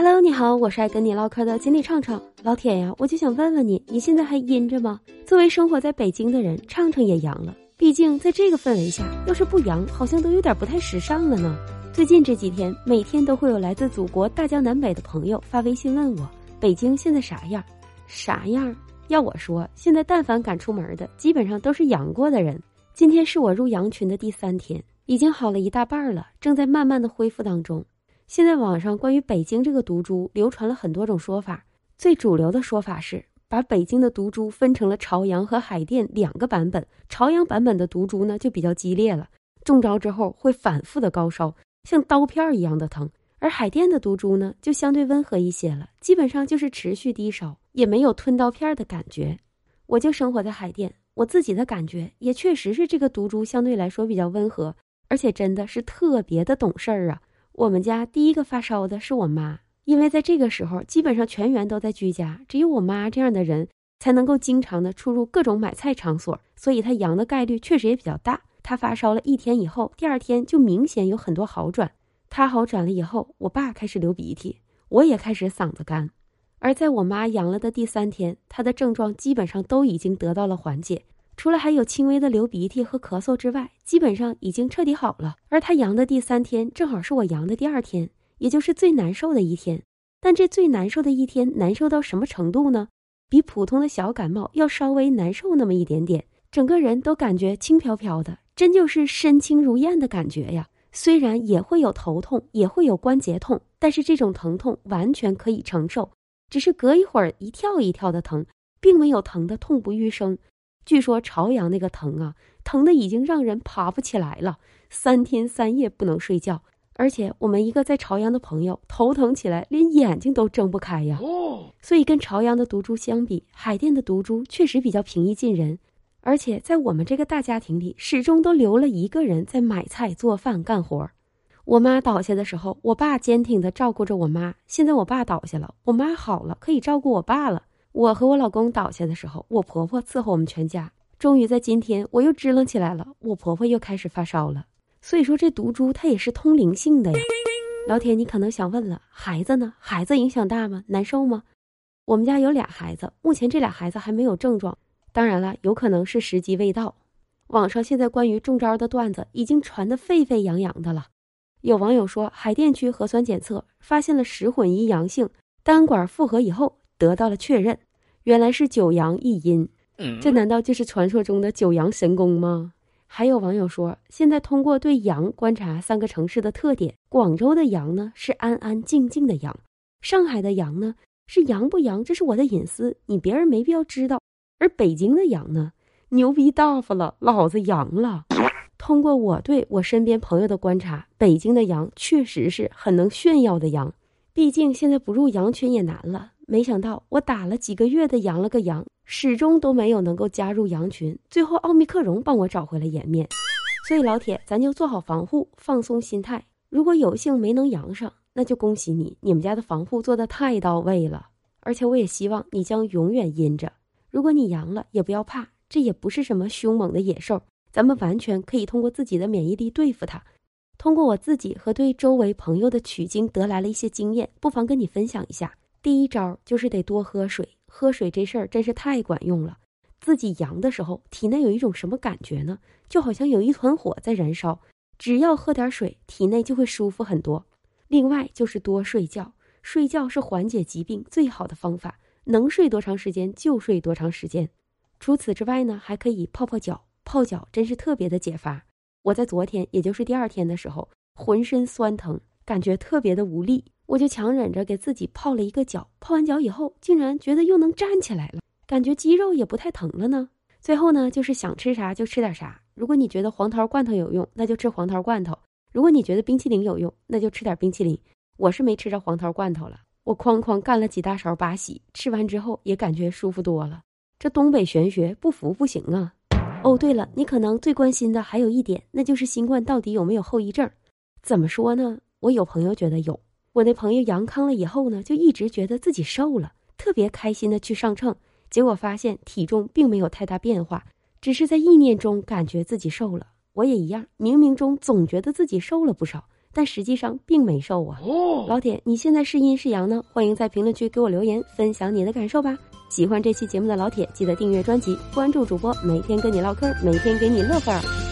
Hello，你好，我是爱跟你唠嗑的锦鲤畅畅。老铁呀，我就想问问你，你现在还阴着吗？作为生活在北京的人，畅畅也阳了。毕竟在这个氛围下，要是不阳，好像都有点不太时尚了呢。最近这几天，每天都会有来自祖国大江南北的朋友发微信问我，北京现在啥样？啥样？要我说，现在但凡敢出门的，基本上都是阳过的人。今天是我入羊群的第三天，已经好了一大半了，正在慢慢的恢复当中。现在网上关于北京这个毒株流传了很多种说法，最主流的说法是把北京的毒株分成了朝阳和海淀两个版本。朝阳版本的毒株呢就比较激烈了，中招之后会反复的高烧，像刀片一样的疼；而海淀的毒株呢就相对温和一些了，基本上就是持续低烧，也没有吞刀片的感觉。我就生活在海淀，我自己的感觉也确实是这个毒株相对来说比较温和，而且真的是特别的懂事儿啊。我们家第一个发烧的是我妈，因为在这个时候，基本上全员都在居家，只有我妈这样的人才能够经常的出入各种买菜场所，所以她阳的概率确实也比较大。她发烧了一天以后，第二天就明显有很多好转。她好转了以后，我爸开始流鼻涕，我也开始嗓子干。而在我妈阳了的第三天，她的症状基本上都已经得到了缓解。除了还有轻微的流鼻涕和咳嗽之外，基本上已经彻底好了。而他阳的第三天，正好是我阳的第二天，也就是最难受的一天。但这最难受的一天，难受到什么程度呢？比普通的小感冒要稍微难受那么一点点，整个人都感觉轻飘飘的，真就是身轻如燕的感觉呀。虽然也会有头痛，也会有关节痛，但是这种疼痛完全可以承受，只是隔一会儿一跳一跳的疼，并没有疼得痛不欲生。据说朝阳那个疼啊，疼的已经让人爬不起来了，三天三夜不能睡觉。而且我们一个在朝阳的朋友头疼起来，连眼睛都睁不开呀。所以跟朝阳的毒株相比，海淀的毒株确实比较平易近人。而且在我们这个大家庭里，始终都留了一个人在买菜、做饭、干活。我妈倒下的时候，我爸坚挺的照顾着我妈。现在我爸倒下了，我妈好了，可以照顾我爸了。我和我老公倒下的时候，我婆婆伺候我们全家。终于在今天，我又支棱起来了，我婆婆又开始发烧了。所以说，这毒株它也是通灵性的呀。老铁，你可能想问了，孩子呢？孩子影响大吗？难受吗？我们家有俩孩子，目前这俩孩子还没有症状。当然了，有可能是时机未到。网上现在关于中招的段子已经传得沸沸扬扬的了。有网友说，海淀区核酸检测发现了十混一阳性，单管复核以后得到了确认。原来是九阳一阴，这难道就是传说中的九阳神功吗？还有网友说，现在通过对阳观察三个城市的特点，广州的阳呢是安安静静的阳，上海的阳呢是阳不阳，这是我的隐私，你别人没必要知道。而北京的阳呢，牛逼大发了，老子阳了。通过我对我身边朋友的观察，北京的阳确实是很能炫耀的阳，毕竟现在不入羊群也难了。没想到我打了几个月的羊了个羊，始终都没有能够加入羊群。最后奥密克戎帮我找回了颜面，所以老铁，咱就做好防护，放松心态。如果有幸没能阳上，那就恭喜你，你们家的防护做的太到位了。而且我也希望你将永远阴着。如果你阳了，也不要怕，这也不是什么凶猛的野兽，咱们完全可以通过自己的免疫力对付它。通过我自己和对周围朋友的取经得来了一些经验，不妨跟你分享一下。第一招就是得多喝水，喝水这事儿真是太管用了。自己阳的时候，体内有一种什么感觉呢？就好像有一团火在燃烧，只要喝点水，体内就会舒服很多。另外就是多睡觉，睡觉是缓解疾病最好的方法，能睡多长时间就睡多长时间。除此之外呢，还可以泡泡脚，泡脚真是特别的解乏。我在昨天，也就是第二天的时候，浑身酸疼，感觉特别的无力。我就强忍着给自己泡了一个脚，泡完脚以后，竟然觉得又能站起来了，感觉肌肉也不太疼了呢。最后呢，就是想吃啥就吃点啥。如果你觉得黄桃罐头有用，那就吃黄桃罐头；如果你觉得冰淇淋有用，那就吃点冰淇淋。我是没吃着黄桃罐头了，我哐哐干了几大勺八喜，吃完之后也感觉舒服多了。这东北玄学不服不行啊！哦，对了，你可能最关心的还有一点，那就是新冠到底有没有后遗症？怎么说呢？我有朋友觉得有。我那朋友阳康了以后呢，就一直觉得自己瘦了，特别开心的去上秤，结果发现体重并没有太大变化，只是在意念中感觉自己瘦了。我也一样，冥冥中总觉得自己瘦了不少，但实际上并没瘦啊。老铁，你现在是阴是阳呢？欢迎在评论区给我留言，分享你的感受吧。喜欢这期节目的老铁，记得订阅专辑，关注主播，每天跟你唠嗑，每天给你乐呵。